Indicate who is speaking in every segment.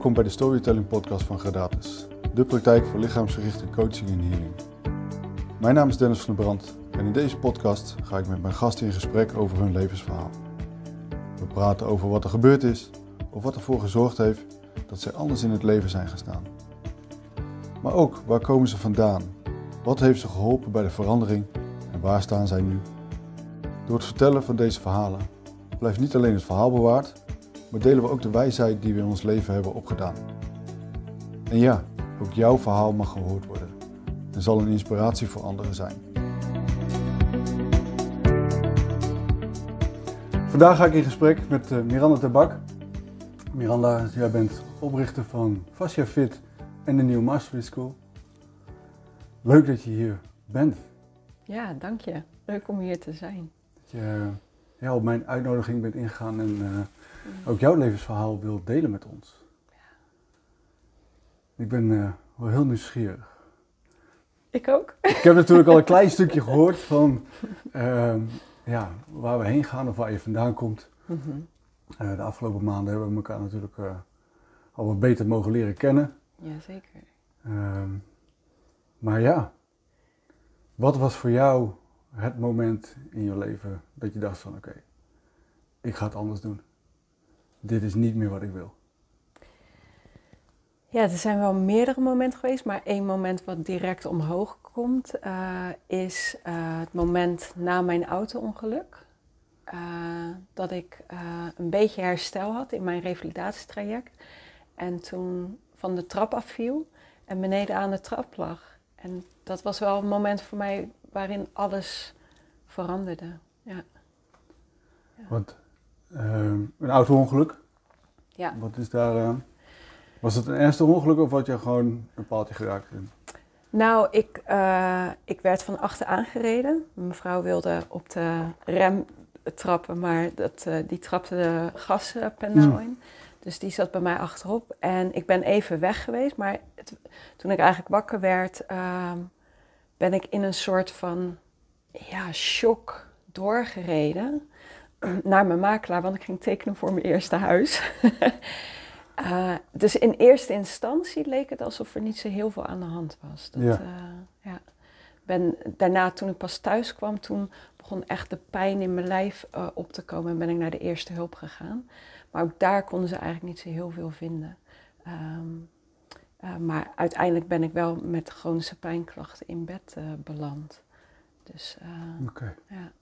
Speaker 1: Welkom bij de Storytelling Podcast van Gradatus, de praktijk voor lichaamsgerichte coaching en healing. Mijn naam is Dennis van der Brand en in deze podcast ga ik met mijn gasten in gesprek over hun levensverhaal. We praten over wat er gebeurd is of wat ervoor gezorgd heeft dat zij anders in het leven zijn gestaan. Maar ook waar komen ze vandaan? Wat heeft ze geholpen bij de verandering en waar staan zij nu? Door het vertellen van deze verhalen blijft niet alleen het verhaal bewaard, maar delen we ook de wijsheid die we in ons leven hebben opgedaan. En ja, ook jouw verhaal mag gehoord worden en zal een inspiratie voor anderen zijn. Vandaag ga ik in gesprek met uh, Miranda Tabak. Miranda, jij bent oprichter van Fascia Fit en de Nieuwe Mastery School. Leuk dat je hier bent.
Speaker 2: Ja, dank je. Leuk om hier te zijn.
Speaker 1: Dat je ja, op mijn uitnodiging bent ingegaan en uh, ook jouw levensverhaal wilt delen met ons. Ja. Ik ben uh, wel heel nieuwsgierig.
Speaker 2: Ik ook.
Speaker 1: Ik heb natuurlijk al een klein stukje gehoord van uh, ja, waar we heen gaan of waar je vandaan komt. Mm -hmm. de afgelopen maanden hebben we elkaar natuurlijk al wat beter mogen leren kennen.
Speaker 2: Jazeker.
Speaker 1: Ehm, maar ja, wat was voor jou het moment in je leven dat je dacht van oké, okay, ik ga het anders doen. Dit is niet meer wat ik wil.
Speaker 2: Ja, er zijn wel meerdere momenten geweest, maar één moment wat direct omhoog komt uh, is uh, het moment na mijn auto-ongeluk. Uh, dat ik een beetje herstel had in mijn revalidatietraject. En toen van de trap afviel en beneden aan de trap lag. En dat was wel een moment voor mij waarin alles veranderde. Ja.
Speaker 1: ja. Want een auto-ongeluk?
Speaker 2: Ja.
Speaker 1: Wat is daar. Uh, was het een ernstig ongeluk of had je gewoon een paaltje geraakt?
Speaker 2: Nou, ik, uh, ik werd van achter aangereden. Mijn vrouw wilde op de rem trappen, maar dat, uh, die trapte de gaspedaal mm. in. Dus die zat bij mij achterop. En ik ben even weg geweest, maar het, toen ik eigenlijk wakker werd, uh, ben ik in een soort van ja, shock doorgereden naar mijn makelaar, want ik ging tekenen voor mijn eerste huis. uh, dus in eerste instantie leek het alsof er niet zo heel veel aan de hand was. Dat, ja. Uh, ja. Ben, daarna, toen ik pas thuis kwam, toen begon echt de pijn in mijn lijf uh, op te komen en ben ik naar de eerste hulp gegaan. Maar ook daar konden ze eigenlijk niet zo heel veel vinden. Um, uh, maar uiteindelijk ben ik wel met chronische pijnklachten in bed beland. Dus,
Speaker 1: Oké. Ja.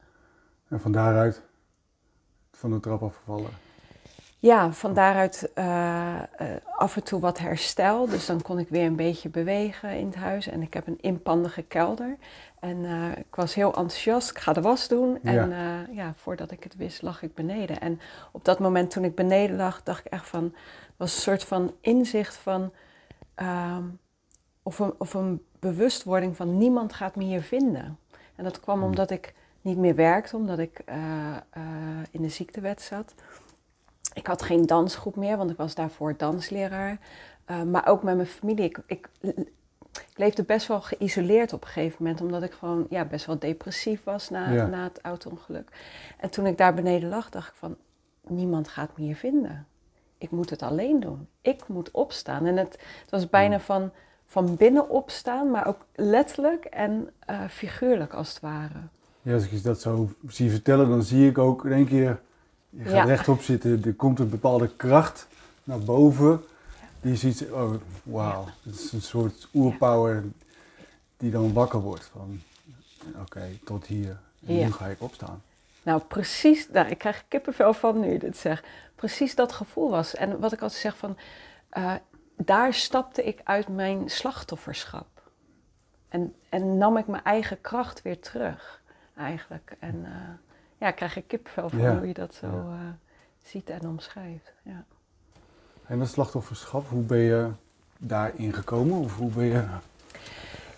Speaker 1: En van daaruit van de trap afgevallen?
Speaker 2: Ja, van daaruit af en toe wat herstel. Dus dan kon ik weer een beetje bewegen in het huis. En ik heb een inpandige kelder. En ik was heel enthousiast. Ik ga de was doen. Ja. En ja, voordat ik het wist, lag ik beneden. En op dat moment toen ik beneden lag, dacht ik echt van... was een soort van inzicht van Um, of, een, of een bewustwording van niemand gaat me hier vinden. En dat kwam
Speaker 1: Hmm.
Speaker 2: omdat ik niet meer werkte, omdat ik uh, uh, in de ziektewet zat. Ik had geen dansgroep meer, want ik was daarvoor dansleraar. Uh, maar ook met mijn familie. Ik, ik, ik, leefde best wel geïsoleerd op een gegeven moment, omdat ik gewoon ja, best wel depressief was na, ja. na het auto-ongeluk. En toen ik daar beneden lag, dacht ik van, niemand gaat me hier vinden ik moet het alleen doen. Ik moet opstaan. En het, het was bijna van, van binnen opstaan, maar ook letterlijk en uh, figuurlijk als het ware.
Speaker 1: Ja, als ik je dat zo zie vertellen, dan zie ik ook in één keer, je gaat ja. rechtop zitten, er komt een bepaalde kracht naar boven. Die ziet, oh wauw, het is een soort oerpower die dan wakker wordt van, oké, okay, tot hier. En nu ga ik opstaan.
Speaker 2: Nou, precies, nou, ik krijg kippenvel van nu je dit zegt. Precies dat gevoel was. En wat ik altijd zeg van, uh, daar stapte ik uit mijn slachtofferschap. En, en nam ik mijn eigen kracht weer terug, eigenlijk. En uh, ja, krijg ik kippenvel van ja. hoe je dat zo uh, ziet en omschrijft. Ja.
Speaker 1: En dat slachtofferschap, hoe ben je daarin gekomen? Of hoe ben je...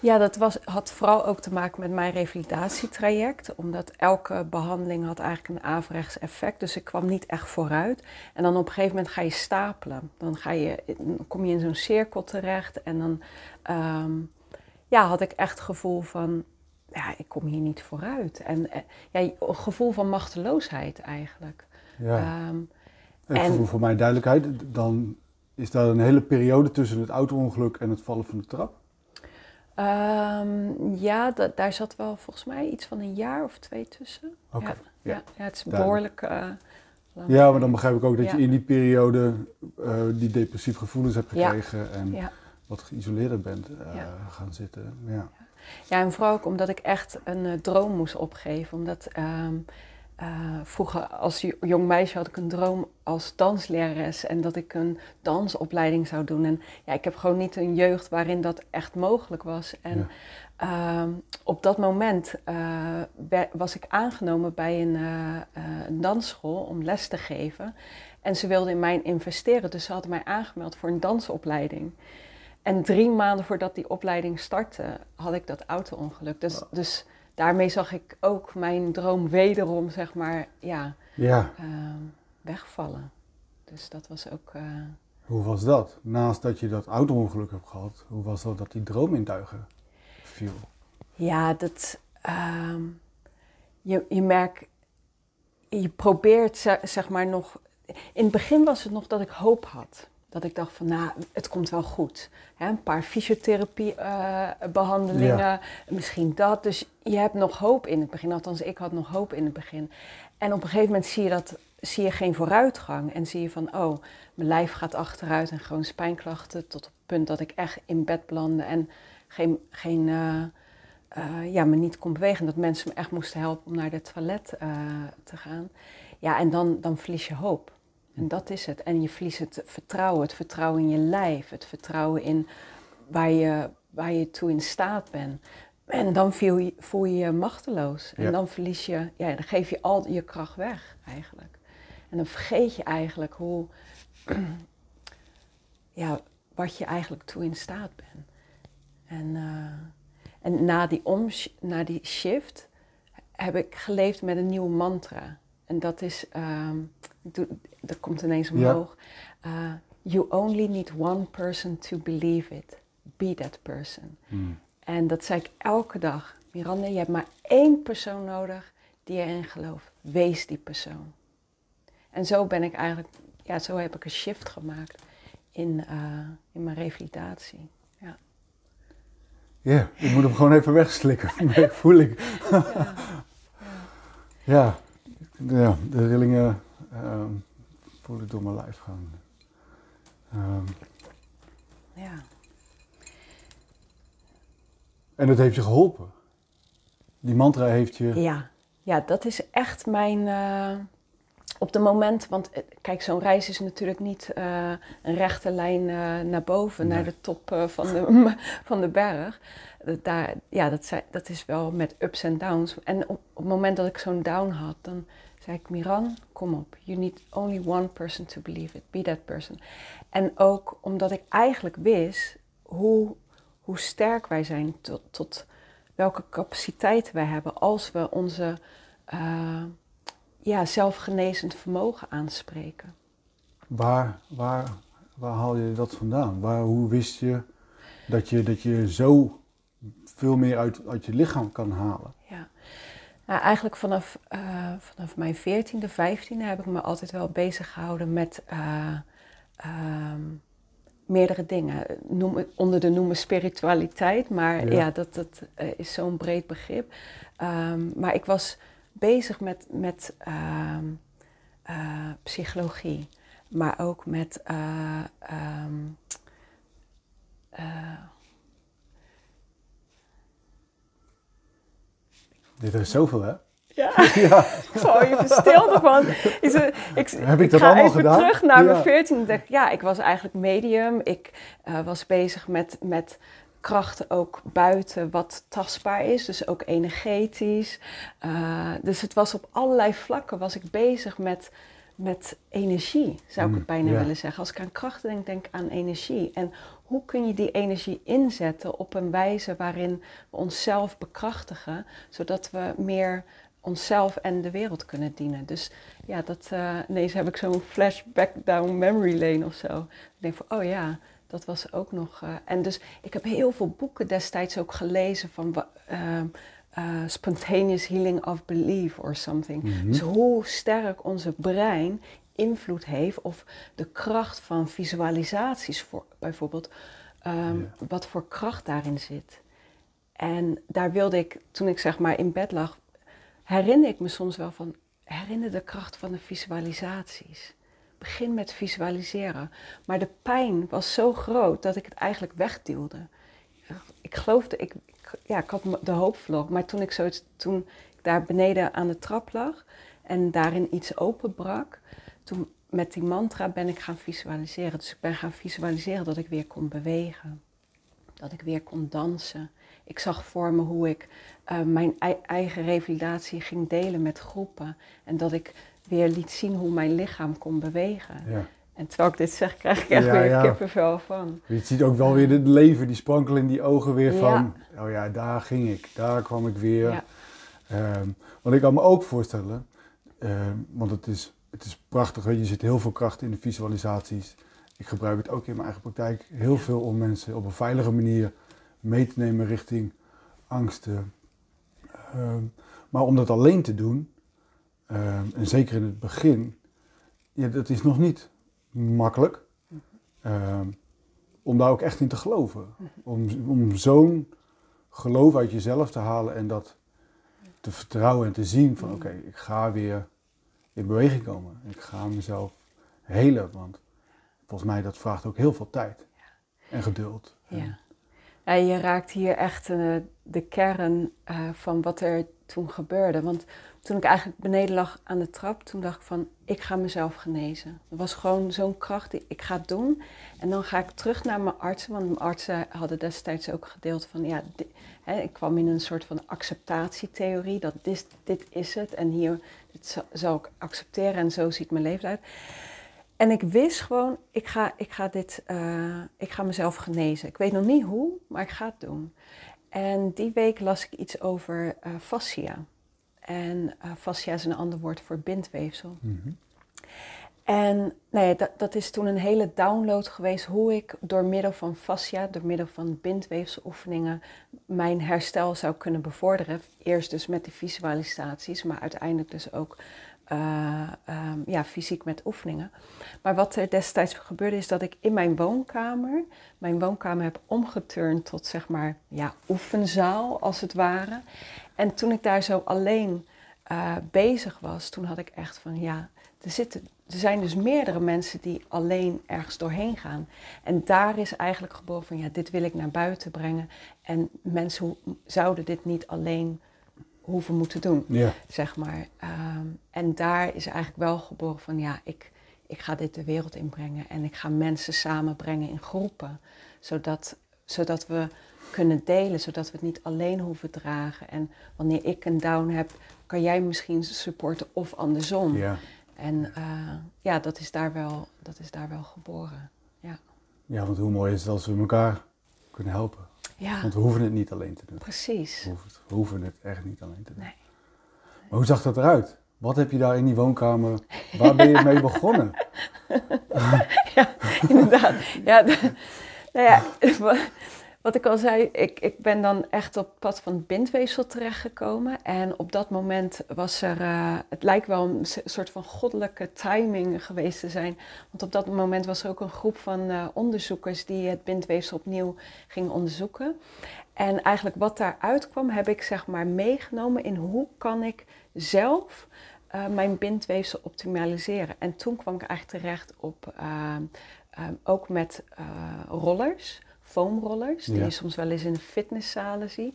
Speaker 2: Ja, dat was, had vooral ook te maken met mijn revalidatietraject. Omdat elke behandeling had eigenlijk een averechts effect. Dus ik kwam niet echt vooruit. En dan op een gegeven moment ga je stapelen. Dan, ga je, dan kom je in zo'n cirkel terecht. En dan um, ja, had ik echt het gevoel van... Ja, ik kom hier niet vooruit. En ja, een gevoel van machteloosheid eigenlijk.
Speaker 1: Ja. Um, en voor, voor mijn duidelijkheid, dan is daar een hele periode tussen het auto-ongeluk en het vallen van de trap?
Speaker 2: Ehm, ja, da- daar zat wel volgens mij iets van een jaar of twee tussen.
Speaker 1: Oké,
Speaker 2: ja,
Speaker 1: ja.
Speaker 2: ja. ja, het is behoorlijk eh, lang.
Speaker 1: Ja, maar dan begrijp ik ook dat je in die periode eh, die depressieve gevoelens hebt gekregen en wat geïsoleerder bent eh, gaan zitten. Ja.
Speaker 2: Ja, en vooral ook omdat ik echt een eh, droom moest opgeven. Omdat ehm, eh, vroeger als jo- jong meisje had ik een droom als danslerares en dat ik een dansopleiding zou doen. En ja, ik heb gewoon niet een jeugd waarin dat echt mogelijk was. En
Speaker 1: Ja.
Speaker 2: ehm, op dat moment eh, was ik aangenomen bij een, een dansschool om les te geven. En ze wilden in mij investeren, dus ze hadden mij aangemeld voor een dansopleiding. En drie maanden voordat die opleiding startte, had ik dat auto-ongeluk. Dus, dus daarmee zag ik ook mijn droom wederom, zeg maar, ja,
Speaker 1: ja,
Speaker 2: ehm, wegvallen. Dus dat was ook... eh,
Speaker 1: hoe was dat? Naast dat je dat auto-ongeluk hebt gehad, hoe was dat dat die droom in duigen viel?
Speaker 2: Ja, dat. ehm, je, je merkt. Je probeert ze- zeg maar nog. In het begin was het nog dat ik hoop had. Dat ik dacht van, nou, het komt wel goed. Hè, een paar fysiotherapie-behandelingen, misschien dat. Dus je hebt nog hoop in het begin. Althans, ik had nog hoop in het begin. En op een gegeven moment zie je, dat, zie je geen vooruitgang. En zie je van, oh, mijn lijf gaat achteruit en gewoon spijnklachten. Tot het punt dat ik echt in bed belandde en geen, geen, eh, eh, ja, me niet kon bewegen. Dat mensen me echt moesten helpen om naar het toilet eh, te gaan. Ja, en dan, dan verlies je hoop. En dat is het. En je verliest het vertrouwen. Het vertrouwen in je lijf. Het vertrouwen in waar je, waar je toe in staat bent. En dan voel je voel je, je machteloos. En
Speaker 1: Ja.
Speaker 2: dan verlies je, ja, dan geef je al je kracht weg eigenlijk. En dan vergeet je eigenlijk hoe, ja, wat je eigenlijk toe in staat bent. En, eh, en na, die omsh- na die shift heb ik geleefd met een nieuwe mantra. En dat is, ehm, dat komt ineens
Speaker 1: Ja.
Speaker 2: omhoog. Eh, you only need one person to believe it. Be that person.
Speaker 1: Hmm.
Speaker 2: En dat zei ik elke dag. Miranda, je hebt maar één persoon nodig die erin gelooft. Wees die persoon. En zo ben ik eigenlijk, ja, zo heb ik een shift gemaakt in, eh, in mijn revalidatie. Ja.
Speaker 1: Ja, ik moet hem gewoon even wegslikken, voel ik.
Speaker 2: Ja.
Speaker 1: Ja, ja de rillingen ehm, voel ik door mijn lijf gaan. Ehm,
Speaker 2: ja.
Speaker 1: en het heeft je geholpen. Die mantra heeft je.
Speaker 2: Ja, ja dat is echt mijn. eh, op de moment, want eh, kijk, zo'n reis is natuurlijk niet eh, een rechte lijn naar boven,
Speaker 1: Nee.
Speaker 2: naar de top van, de, van de berg. Dat, daar, ja, dat, dat is wel met ups en downs. En op, op het moment dat ik zo'n down had, dan zei ik: Miran, kom op. You need only one person to believe it. Be that person. En ook omdat ik eigenlijk wist hoe, hoe sterk wij zijn tot, tot welke capaciteiten wij hebben als we onze eh, ja, zelfgenezend vermogen aanspreken.
Speaker 1: Waar, waar, waar haal je dat vandaan? Waar, hoe wist je dat, je dat je zo veel meer uit, uit je lichaam kan halen?
Speaker 2: Nou, eigenlijk vanaf, eh, vanaf mijn 14e, 15e heb ik me altijd wel bezig gehouden met eh, ehm, meerdere dingen. Noem, onder de noemen spiritualiteit, maar
Speaker 1: Ja.
Speaker 2: ja, dat, dat eh, is zo'n breed begrip. Ehm, maar ik was bezig met, met ehm, eh, psychologie, maar ook met
Speaker 1: Dit is zoveel, hè?
Speaker 2: ja.
Speaker 1: Ja.
Speaker 2: Ik stil ervan. Is er- ik,
Speaker 1: Heb ik dat
Speaker 2: ga even
Speaker 1: gedaan?
Speaker 2: terug naar
Speaker 1: Ja.
Speaker 2: mijn 14. Ik dacht, ja, ik was eigenlijk medium. Ik eh, was bezig met, met krachten ook buiten wat tastbaar is, dus ook energetisch. Eh, dus het was op allerlei vlakken was ik bezig met, met energie, zou ik
Speaker 1: Mm,
Speaker 2: het bijna
Speaker 1: ja.
Speaker 2: willen zeggen. Als ik aan krachten denk, denk ik aan energie. En hoe kun je die energie inzetten op een wijze waarin we onszelf bekrachtigen, zodat we meer onszelf en de wereld kunnen dienen. Dus ja, dat, eh ineens heb ik zo'n flashback down memory lane of zo. Ik denk van, oh ja, dat was ook nog... eh, en dus ik heb heel veel boeken destijds ook gelezen van wa- eh, spontaneous healing of belief or something.
Speaker 1: Mhm.
Speaker 2: Dus hoe sterk onze brein invloed heeft of de kracht van visualisaties voor, bijvoorbeeld, ehm,
Speaker 1: Ja.
Speaker 2: wat voor kracht daarin zit. En daar wilde ik, toen ik zeg maar in bed lag, herinner ik me soms wel van, herinner de kracht van de visualisaties. Begin met visualiseren. Maar de pijn was zo groot dat ik het eigenlijk wegduwde. Ik geloofde, ik- ja, ik had de hoop. Maar toen ik, zoiets, toen ik daar beneden aan de trap lag en daarin iets openbrak, toen met die mantra ben ik gaan visualiseren. Dus ik ben gaan visualiseren dat ik weer kon bewegen. Dat ik weer kon dansen. Ik zag voor me hoe ik eh, mijn ei- eigen revalidatie ging delen met groepen. En dat ik weer liet zien hoe mijn lichaam kon bewegen.
Speaker 1: Ja.
Speaker 2: En terwijl ik dit zeg, krijg ik echt
Speaker 1: Ja,
Speaker 2: weer
Speaker 1: ja.
Speaker 2: kippenvel van.
Speaker 1: Je ziet ook wel weer het leven, die sprankelen in die ogen weer
Speaker 2: Ja.
Speaker 1: van, oh ja, daar ging ik, daar kwam ik weer.
Speaker 2: Ja.
Speaker 1: Ehm, want ik kan me ook voorstellen, ehm, want het is, het is prachtig, je zit heel veel kracht in de visualisaties. Ik gebruik het ook in mijn eigen praktijk heel veel om mensen op een veilige manier mee te nemen richting angsten. Ehm, maar om dat alleen te doen, en zeker in het begin, ja, dat is nog niet makkelijk. Ehm, om daar ook echt in te geloven. Om, om zo'n geloof uit jezelf te halen en dat te vertrouwen en te zien van oké, ik ga weer in beweging komen. Ik ga mezelf helen, want volgens mij dat vraagt ook heel veel tijd en geduld.
Speaker 2: Ja. ja, je raakt hier echt eh, de kern eh, van wat er toen gebeurde. Want toen ik eigenlijk beneden lag aan de trap, toen dacht ik van, ik ga mezelf genezen. Er was gewoon zo'n kracht, die ik ga het doen. En dan ga ik terug naar mijn artsen, want mijn artsen hadden destijds ook gedeeld van, ja, hè, ik kwam in een soort van acceptatietheorie, dat dit, dit is het en hier dit zal, zal ik accepteren en zo ziet mijn leven uit. En ik wist gewoon, ik ga, ik, ga dit, eh, ik ga mezelf genezen. Ik weet nog niet hoe, maar ik ga het doen. En die week las ik iets over eh, fascia. En eh, fascia is een ander woord voor bindweefsel.
Speaker 1: Mhm.
Speaker 2: En nee, dat, dat is toen een hele download geweest hoe ik door middel van fascia, door middel van bindweefseloefeningen, mijn herstel zou kunnen bevorderen. Eerst dus met die visualisaties, maar uiteindelijk dus ook eh, ehm, ja, fysiek met oefeningen. Maar wat er destijds gebeurde is dat ik in mijn woonkamer, mijn woonkamer heb omgeturnd tot zeg maar ja, oefenzaal als het ware. En toen ik daar zo alleen eh, bezig was, toen had ik echt van ja, er, zitten, er zijn dus meerdere mensen die alleen ergens doorheen gaan. En daar is eigenlijk geboren van ja, dit wil ik naar buiten brengen. En mensen ho- zouden dit niet alleen hoeven moeten doen,
Speaker 1: Ja,
Speaker 2: zeg maar. Ehm, en daar is eigenlijk wel geboren van ja, ik, ik ga dit de wereld inbrengen. En ik ga mensen samenbrengen in groepen. Zodat, zodat we kunnen delen, zodat we het niet alleen hoeven dragen. En wanneer ik een down heb, kan jij misschien supporten of andersom.
Speaker 1: ja.
Speaker 2: En eh, ja, dat is, daar wel, dat is daar wel geboren. Ja,
Speaker 1: ja, want hoe mooi is het als we elkaar kunnen helpen.
Speaker 2: ja
Speaker 1: Want we hoeven het niet alleen te doen.
Speaker 2: precies.
Speaker 1: We hoeven het, we hoeven het echt niet alleen te doen.
Speaker 2: Nee.
Speaker 1: Maar hoe zag dat eruit? Wat heb je daar in die woonkamer, waar ben je mee begonnen?
Speaker 2: ja, inderdaad. Ja, nou ja, wat ik al zei, ik, ik ben dan echt op het pad van bindweefsel terechtgekomen. En op dat moment was er, eh, het lijkt wel een soort van goddelijke timing geweest te zijn. Want op dat moment was er ook een groep van eh, onderzoekers die het bindweefsel opnieuw gingen onderzoeken. En eigenlijk wat daaruit kwam, heb ik zeg maar meegenomen in hoe kan ik zelf eh, mijn bindweefsel optimaliseren. En toen kwam ik eigenlijk terecht op ook met rollers, foamrollers, die
Speaker 1: Ja.
Speaker 2: je soms wel eens in fitnesszalen ziet.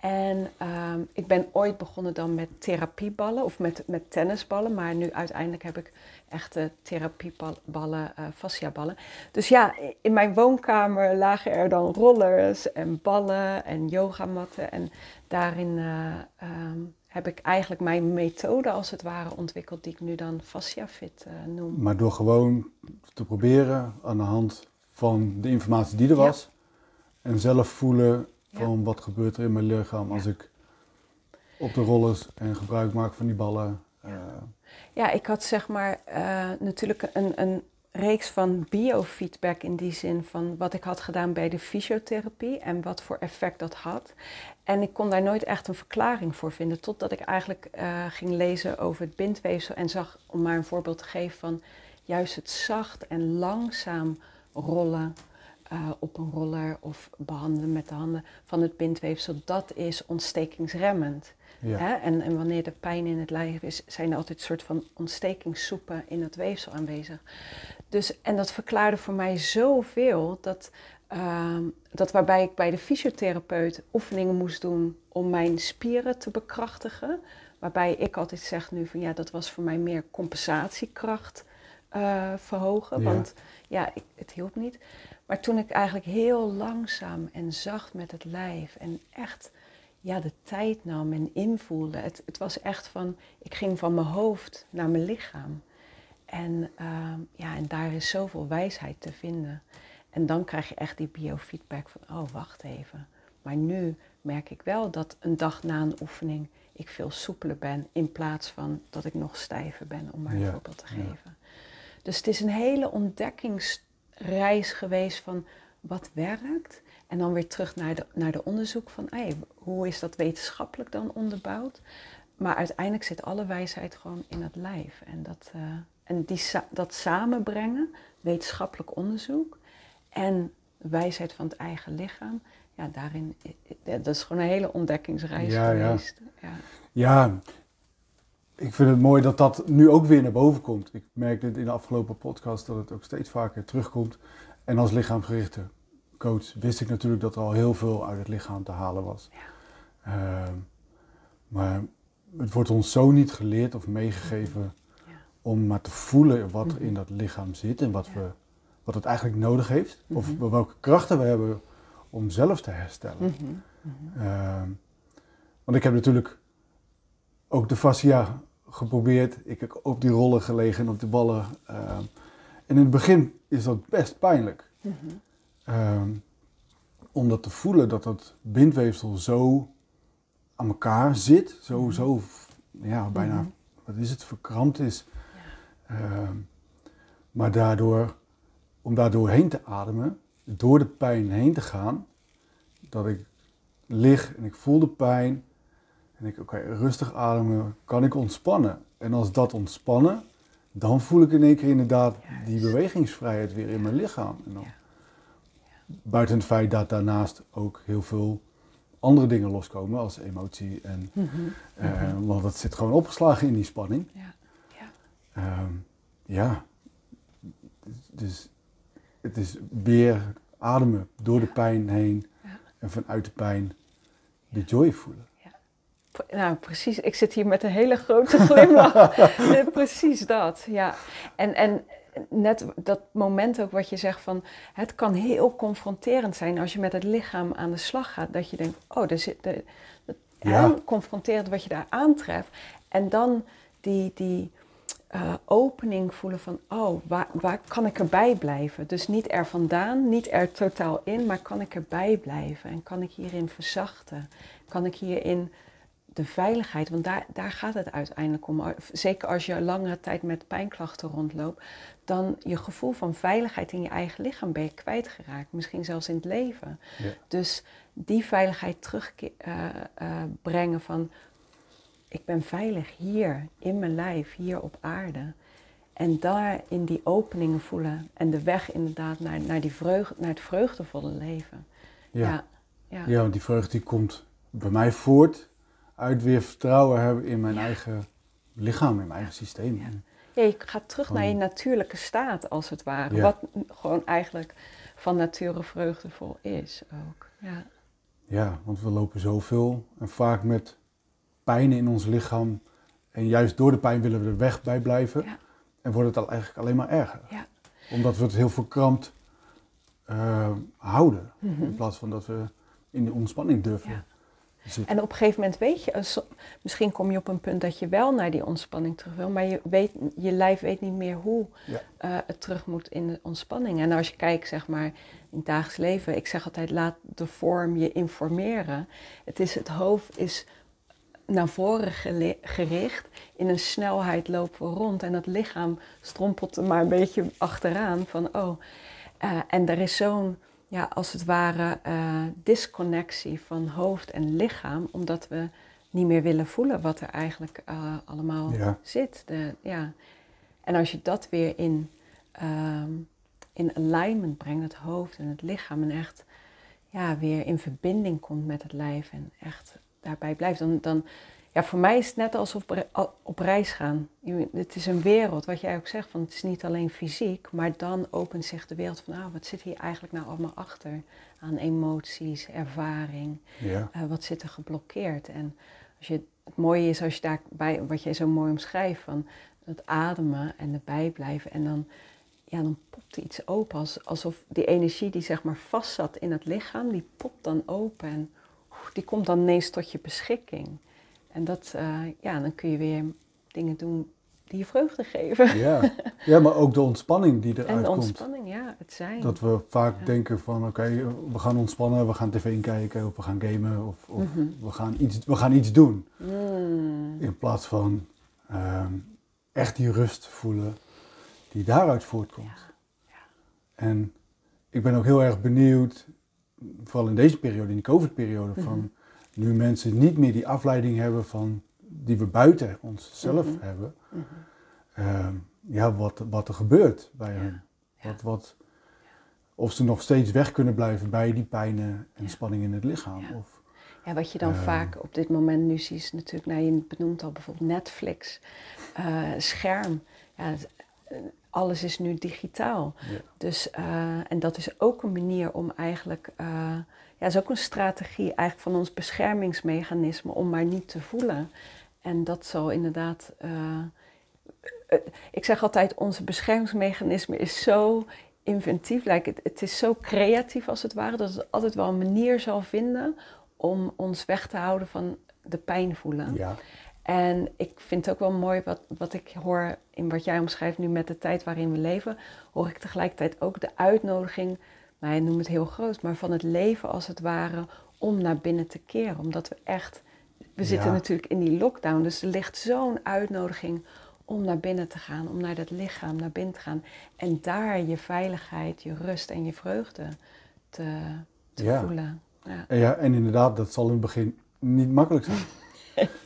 Speaker 2: En ehm, ik ben ooit begonnen dan met therapieballen of met, met tennisballen, maar nu uiteindelijk heb ik echte therapieballen, eh fasciaballen. Dus ja, in mijn woonkamer lagen er dan rollers en ballen en yogamatten. En daarin eh, ehm, heb ik eigenlijk mijn methode als het ware ontwikkeld, die ik nu dan fasciafit eh noem.
Speaker 1: Maar door gewoon te proberen aan de hand van de informatie die er was. En zelf voelen van wat gebeurt er in mijn lichaam als ik op de rollers en gebruik maak van die ballen. eh,
Speaker 2: Ja, ik had zeg maar eh, natuurlijk een, een reeks van biofeedback in die zin van wat ik had gedaan bij de fysiotherapie en wat voor effect dat had. En ik kon daar nooit echt een verklaring voor vinden, totdat ik eigenlijk uh, ging lezen over het bindweefsel en zag, om maar een voorbeeld te geven van juist het zacht en langzaam rollen uh, op een roller of behandelen met de handen van het bindweefsel, dat is ontstekingsremmend. Ja. Hè? En, en, wanneer er pijn in het lijf is, zijn er altijd soort van ontstekingssoepen in het weefsel aanwezig. Dus, en dat verklaarde voor mij zoveel dat, uh, dat waarbij ik bij de fysiotherapeut oefeningen moest doen om mijn spieren te bekrachtigen. Waarbij ik altijd zeg nu van ja, dat was voor mij meer compensatiekracht uh, verhogen. Want ja, ik, het hielp niet. Maar toen ik eigenlijk heel langzaam en zacht met het lijf en echt ja, de tijd nam en invoelde. Het, het was echt van, ik ging van mijn hoofd naar mijn lichaam. En, uh, ja, en daar is zoveel wijsheid te vinden. En dan krijg je echt die biofeedback van, oh wacht even. Maar nu merk ik wel dat een dag na een oefening ik veel soepeler ben in plaats van dat ik nog stijver ben, om maar een voorbeeld te geven. Dus het is een hele ontdekkingsreis geweest van wat werkt en dan weer terug naar de, naar de onderzoek van hey, hoe is dat wetenschappelijk dan onderbouwd. Maar uiteindelijk zit alle wijsheid gewoon in het lijf. En dat, uh, en die, dat samenbrengen, wetenschappelijk onderzoek en wijsheid van het eigen lichaam, ja, daarin, dat is gewoon een hele ontdekkingsreis geweest.
Speaker 1: Ja. ja. ja, ik vind het mooi dat dat nu ook weer naar boven komt. Ik merk dit in de afgelopen podcast dat het ook steeds vaker terugkomt. En als lichaamsgerichte coach wist ik natuurlijk dat er al heel veel uit het lichaam te halen was. Ja. Ehm, maar het wordt ons zo niet geleerd of meegegeven ja. om maar te voelen wat er in mhm. dat lichaam zit en wat, we, wat het eigenlijk nodig heeft. Of mhm. welke krachten we hebben om zelf te herstellen. Mhm. Ehm, want ik heb natuurlijk ook de fascia geprobeerd. Ik heb op die rollen gelegen en op de ballen. Ehm, en in het begin is dat best pijnlijk. Um, om dat te voelen dat dat bindweefsel zo aan elkaar zit, zo, mhm. zo ja, bijna, mhm. wat is het, verkrampt is. Ja. Uh, maar daardoor, om daardoor heen te ademen, door de pijn heen te gaan, dat ik lig en ik voel de pijn en ik, oké, rustig ademen, kan ik ontspannen. En als dat ontspannen, dan voel ik in één keer inderdaad die bewegingsvrijheid weer in mijn lichaam. En dan, buiten het feit dat daarnaast ook heel veel andere dingen loskomen als emotie. En, mm want dat zit gewoon opgeslagen in die spanning. Ja. Ja. Uh, ja. Dus het is weer ademen door de pijn heen en vanuit de pijn de joy voelen.
Speaker 2: Nou, precies. Ik zit hier met een hele grote glimlach. precies dat, ja. En, en net dat moment ook wat je zegt van... het kan heel confronterend zijn als je met het lichaam aan de slag gaat. Dat je denkt, oh, er zit... De, Heel confronterend wat je daar aantreft. En dan die, die uh, opening voelen van... oh, waar, waar kan ik erbij blijven? Dus niet er vandaan, niet er totaal in... maar kan ik erbij blijven? En kan ik hierin verzachten? Kan ik hierin de veiligheid, want daar, daar gaat het uiteindelijk om. Zeker als je langere tijd met pijnklachten rondloopt, dan je gevoel van veiligheid in je eigen lichaam ben je kwijtgeraakt. Misschien zelfs in het leven. Ja. Dus die veiligheid terugbrengen eh, uh, uh, van, ik ben veilig hier, in mijn lijf, hier op aarde. En daar in die openingen voelen en de weg inderdaad naar, naar, die vreugde, naar het vreugdevolle leven.
Speaker 1: Ja. Ja, ja. ja want die vreugde die komt bij mij voort uit weer vertrouwen hebben in mijn eigen lichaam, in mijn eigen systeem.
Speaker 2: Ja. je gaat terug naar je natuurlijke staat, als het ware. Wat gewoon eigenlijk van nature vreugdevol is ook. Ja.
Speaker 1: ja, want we lopen zoveel en vaak met pijn in ons lichaam. En juist door de pijn willen we er weg bij blijven. Ja. En wordt het dan eigenlijk alleen maar erger. Ja. Omdat we het heel verkrampt uh, houden. Mhm. In plaats van dat we in de ontspanning durven
Speaker 2: en op een gegeven moment weet je, misschien kom je op een punt dat je wel naar die ontspanning terug wil, maar je, weet, je lijf weet niet meer hoe uh, het terug moet in de ontspanning. En als je kijkt, zeg maar, in het dagelijks leven, ik zeg altijd, laat de vorm je informeren. Het is het hoofd is naar voren gericht. In een snelheid lopen we rond en dat lichaam strompelt er maar een beetje achteraan. Van oh, uh, en er is zo'n, ja, als het ware, uh, disconnectie van hoofd en lichaam, omdat we niet meer willen voelen wat er eigenlijk uh, allemaal zit. De, ja. En als je dat weer in, ehm, in alignment brengt, het hoofd en het lichaam, en echt ja, weer in verbinding komt met het lijf en echt daarbij blijft, dan, dan ja, voor mij is het net alsof op reis gaan. Het is een wereld, wat jij ook zegt, van het is niet alleen fysiek, maar dan opent zich de wereld van, ah, wat zit hier eigenlijk nou allemaal achter aan emoties, ervaring, ja. Uh, wat zit er geblokkeerd. En als je, het mooie is als je daarbij, wat jij zo mooi omschrijft, van het ademen en erbij blijven en dan, ja, dan popt iets open, alsof die energie die zeg maar vast zat in het lichaam, die popt dan open en die komt dan ineens tot je beschikking. En dat, uh, ja, dan kun je weer dingen doen die je vreugde geven.
Speaker 1: Ja, ja maar ook de ontspanning die eruit komt.
Speaker 2: En de ontspanning, ja, het zijn.
Speaker 1: Dat we vaak denken van, oké, we gaan ontspannen, we gaan tv kijken, of we gaan gamen, of, of mhm. we, gaan iets, we gaan iets doen. Mm. In plaats van ehm, echt die rust voelen die daaruit voortkomt. Ja. Ja. En ik ben ook heel erg benieuwd, vooral in deze periode, in die COVID-periode, van mhm nu mensen niet meer die afleiding hebben van die we buiten onszelf mm hebben, mm ja, wat, wat er gebeurt bij hen. Wat, wat, of ze nog steeds weg kunnen blijven bij die pijnen en spanning in het lichaam. Of,
Speaker 2: ja, wat je dan ehm, vaak op dit moment nu ziet, is natuurlijk, nou, je benoemt al bijvoorbeeld Netflix, uh, scherm. Ja, eh, alles is nu digitaal. Dus, uh, en dat is ook een manier om eigenlijk ja, is ook een strategie eigenlijk van ons beschermingsmechanisme om maar niet te voelen. En dat zal inderdaad. Uh, ik zeg altijd, onze beschermingsmechanisme is zo inventief, like het, het, is zo creatief als het ware, dat het altijd wel een manier zal vinden om ons weg te houden van de pijn voelen. Ja. En ik vind het ook wel mooi wat, wat ik hoor in wat jij omschrijft nu met de tijd waarin we leven, hoor ik tegelijkertijd ook de uitnodiging nou, je noemt het heel groot, maar van het leven als het ware om naar binnen te keren. Omdat we echt, we zitten natuurlijk in die lockdown, dus er ligt zo'n uitnodiging om naar binnen te gaan, om naar dat lichaam naar binnen te gaan. En daar je veiligheid, je rust en je vreugde te, te ja. voelen.
Speaker 1: Ja. ja, en inderdaad, dat zal in het begin niet makkelijk zijn.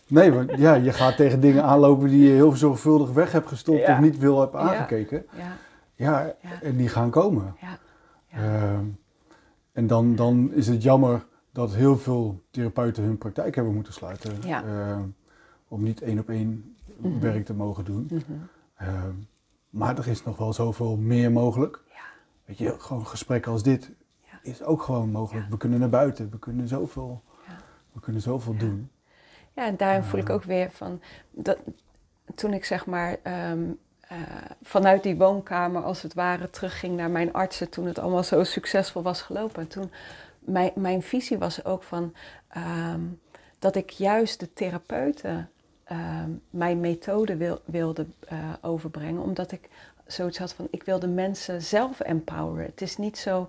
Speaker 1: Nee, want ja, je gaat tegen dingen aanlopen die je heel zorgvuldig weg hebt gestopt of niet wil hebben aangekeken. Ja. Ja. en die gaan komen. Ja. Ehm, en dan, dan is het jammer dat heel veel therapeuten hun praktijk hebben moeten sluiten. Ehm, om niet één op één mhm. werk te mogen doen. Mhm. Ehm, maar er is nog wel zoveel meer mogelijk. Ja. Weet je, gewoon gesprekken als dit is ook gewoon mogelijk. We kunnen naar buiten, we kunnen zoveel, we kunnen zoveel doen.
Speaker 2: Ja, en daarin voel ik ook weer van, dat, toen ik zeg maar uh, vanuit die woonkamer als het ware terugging naar mijn artsen toen het allemaal zo succesvol was gelopen. En toen mijn, mijn visie was ook van uh, dat ik juist de therapeuten ehm, mijn methode wil, wilde uh, overbrengen, omdat ik zoiets had van ik wil de mensen zelf empoweren. Het is niet zo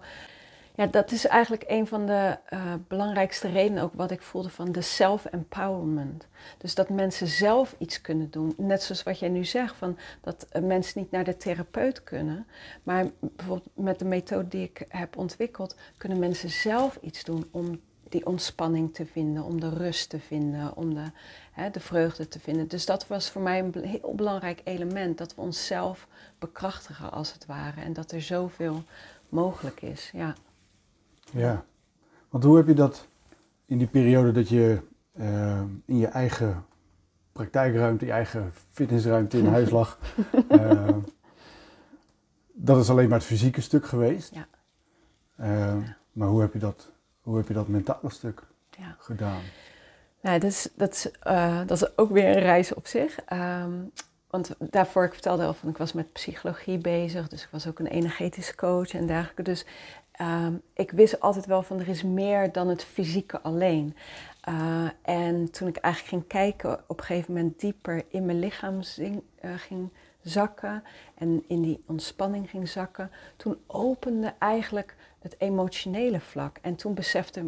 Speaker 2: ja, dat is eigenlijk een van de uh, belangrijkste redenen ook wat ik voelde van de self-empowerment. Dus dat mensen zelf iets kunnen doen. Net zoals wat jij nu zegt, van dat uh, mensen niet naar de therapeut kunnen. Maar bijvoorbeeld met de methode die ik heb ontwikkeld, kunnen mensen zelf iets doen om die ontspanning te vinden, om de rust te vinden, om de, hè, de vreugde te vinden. Dus dat was voor mij een heel belangrijk element, dat we onszelf bekrachtigen als het ware. En dat er zoveel mogelijk is, ja.
Speaker 1: Ja, want hoe heb je dat in die periode dat je uh, in je eigen praktijkruimte, je eigen fitnessruimte in huis lag, uh, dat is alleen maar het fysieke stuk geweest. Ja. Uh, maar hoe heb je dat, hoe heb je dat mentale stuk ja. gedaan?
Speaker 2: Nou, dat is, dat, is, dat is ook weer een reis op zich. Um, want daarvoor, ik vertelde al van, ik was met psychologie bezig, dus ik was ook een energetische coach en dergelijke. Dus Ehm, ik wist altijd wel van er is meer dan het fysieke alleen. Uh, en toen ik eigenlijk ging kijken, op een gegeven moment dieper in mijn lichaam uh, ging zakken en in die ontspanning ging zakken, toen opende eigenlijk het emotionele vlak. En toen besefte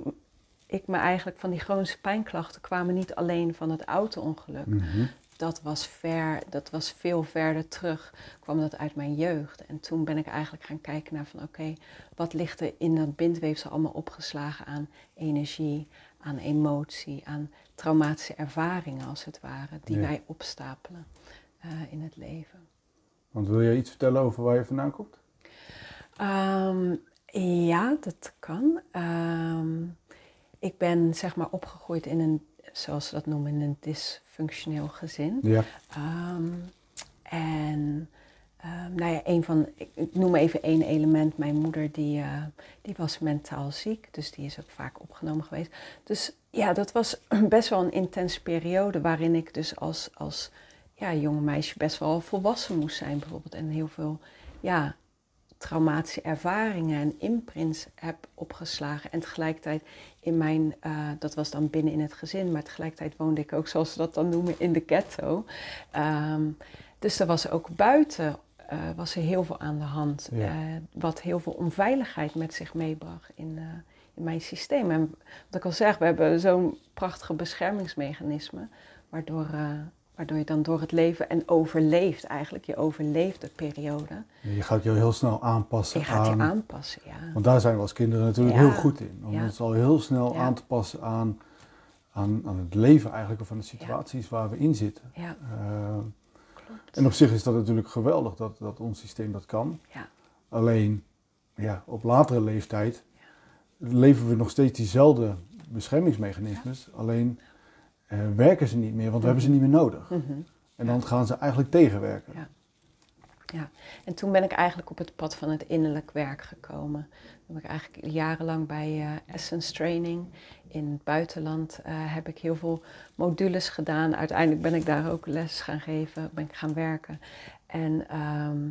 Speaker 2: ik me eigenlijk van die chronische pijnklachten kwamen niet alleen van het auto-ongeluk.
Speaker 1: Mhm.
Speaker 2: Dat was ver, dat was veel verder terug, kwam dat uit mijn jeugd. En toen ben ik eigenlijk gaan kijken naar van oké, wat ligt er in dat bindweefsel allemaal opgeslagen aan energie, aan emotie, aan traumatische ervaringen als het ware, die
Speaker 1: Ja.
Speaker 2: wij opstapelen eh, in het leven.
Speaker 1: Want wil je iets vertellen over waar je vandaan komt?
Speaker 2: Ehm, ja, dat kan. Ehm, ik ben zeg maar opgegroeid in een, zoals ze dat noemen, in een dysfunctioneel gezin.
Speaker 1: Ja.
Speaker 2: Ehm, en ehm, nou ja, een van, ik, ik noem even één element. Mijn moeder die, eh, die was mentaal ziek, dus die is ook vaak opgenomen geweest. Dus ja, dat was best wel een intense periode waarin ik dus als, als ja, jonge meisje best wel volwassen moest zijn bijvoorbeeld. En heel veel ja, traumatische ervaringen en imprints heb opgeslagen. En tegelijkertijd in mijn, eh, dat was dan binnen in het gezin, maar tegelijkertijd woonde ik ook, zoals ze dat dan noemen, in de ghetto. Ehm, dus er was ook buiten eh, was er heel veel aan de hand,
Speaker 1: Ja.
Speaker 2: eh, wat heel veel onveiligheid met zich meebracht in, in mijn systeem. En wat ik al zeg, we hebben zo'n prachtige beschermingsmechanisme, waardoor, waardoor je dan door het leven en overleeft eigenlijk, je overleeft de periode.
Speaker 1: Je gaat je heel snel aanpassen
Speaker 2: Je gaat
Speaker 1: aan...
Speaker 2: je aanpassen, ja.
Speaker 1: Want daar zijn we als kinderen natuurlijk
Speaker 2: Ja.
Speaker 1: heel goed in. Om
Speaker 2: Ja.
Speaker 1: ons al heel snel
Speaker 2: Ja.
Speaker 1: aan te passen aan, aan, aan het leven eigenlijk, of aan de situaties waar we in zitten.
Speaker 2: Ja,
Speaker 1: Eh,
Speaker 2: klopt.
Speaker 1: en op zich is dat natuurlijk geweldig dat, dat ons systeem dat kan.
Speaker 2: Ja.
Speaker 1: Alleen, ja, op latere leeftijd leven we nog steeds diezelfde beschermingsmechanismes. Alleen eh, werken ze niet meer, want we hebben ze niet meer nodig.
Speaker 2: Mhm.
Speaker 1: En dan gaan ze eigenlijk tegenwerken.
Speaker 2: Ja. Ja, en toen ben ik eigenlijk op het pad van het innerlijk werk gekomen. Toen heb ik eigenlijk jarenlang bij eh, Essence Training in het buitenland eh, heb ik heel veel modules gedaan. Uiteindelijk ben ik daar ook les gaan geven, ben ik gaan werken. En, ehm,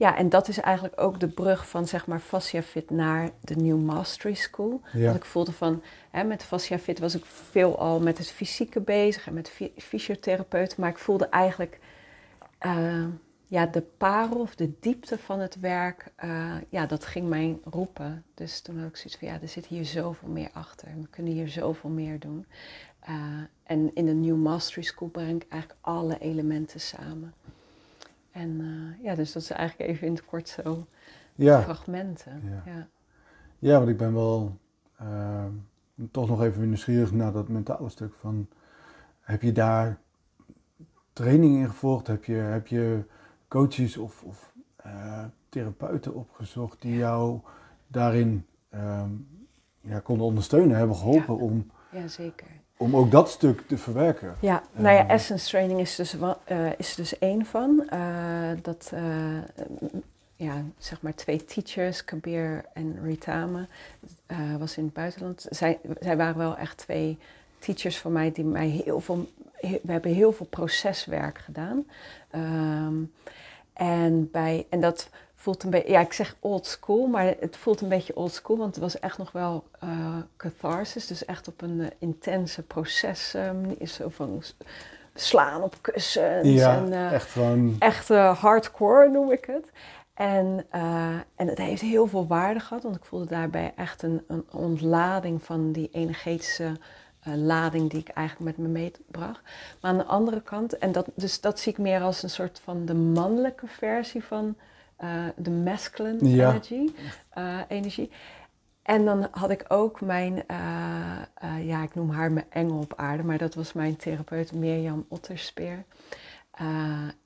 Speaker 2: ja, en dat is eigenlijk ook de brug van zeg maar Fascia Fit naar de New Mastery School.
Speaker 1: Ja.
Speaker 2: Want ik voelde van, hè, met Fascia Fit was ik veel al met het fysieke bezig en met fy- fysiotherapeuten. Maar ik voelde eigenlijk eh, ja, de parel of de diepte van het werk, eh, ja, dat ging mij roepen. Dus toen had ik zoiets van, ja, er zit hier zoveel meer achter. We kunnen hier zoveel meer doen. Eh, en in de New Mastery School breng ik eigenlijk alle elementen samen. En eh, ja, dus dat is eigenlijk even in het kort zo
Speaker 1: Ja.
Speaker 2: fragmenten.
Speaker 1: Ja.
Speaker 2: Ja.
Speaker 1: Ja, want ik ben wel eh, toch nog even nieuwsgierig naar dat mentale stuk van, heb je daar training in gevolgd? Heb je, heb je coaches of, of eh, therapeuten opgezocht die jou daarin ehm, ja, konden ondersteunen, hebben geholpen om,
Speaker 2: ja, zeker.
Speaker 1: Om ook dat stuk te verwerken?
Speaker 2: Ja, nou ja,
Speaker 1: Eh.
Speaker 2: Essence Training is dus, eh, is dus één van. Eh, dat, ja, zeg maar twee teachers, Kabir en Ritame, was in het buitenland. Zij, zij waren wel echt twee teachers voor mij die mij heel veel, we hebben heel veel proceswerk gedaan. Ehm, en, bij, en dat voelt een beetje, ja, ik zeg old school, maar het voelt een beetje old school, want het was echt nog wel eh catharsis, dus echt op een eh, intense proces, eh, manier, zo van slaan op kussens
Speaker 1: Ja,
Speaker 2: en
Speaker 1: echt gewoon,
Speaker 2: echt hardcore noem ik het. En, en het heeft heel veel waarde gehad, want ik voelde daarbij echt een, een ontlading van die energetische lading die ik eigenlijk met me meebracht. Maar aan de andere kant, en dat, dus dat zie ik meer als een soort van de mannelijke versie van eh, de masculine
Speaker 1: Ja.
Speaker 2: energy, eh, energie. En dan had ik ook mijn, eh, ja, ik noem haar mijn engel op aarde, maar dat was mijn therapeut Mirjam Otterspeer.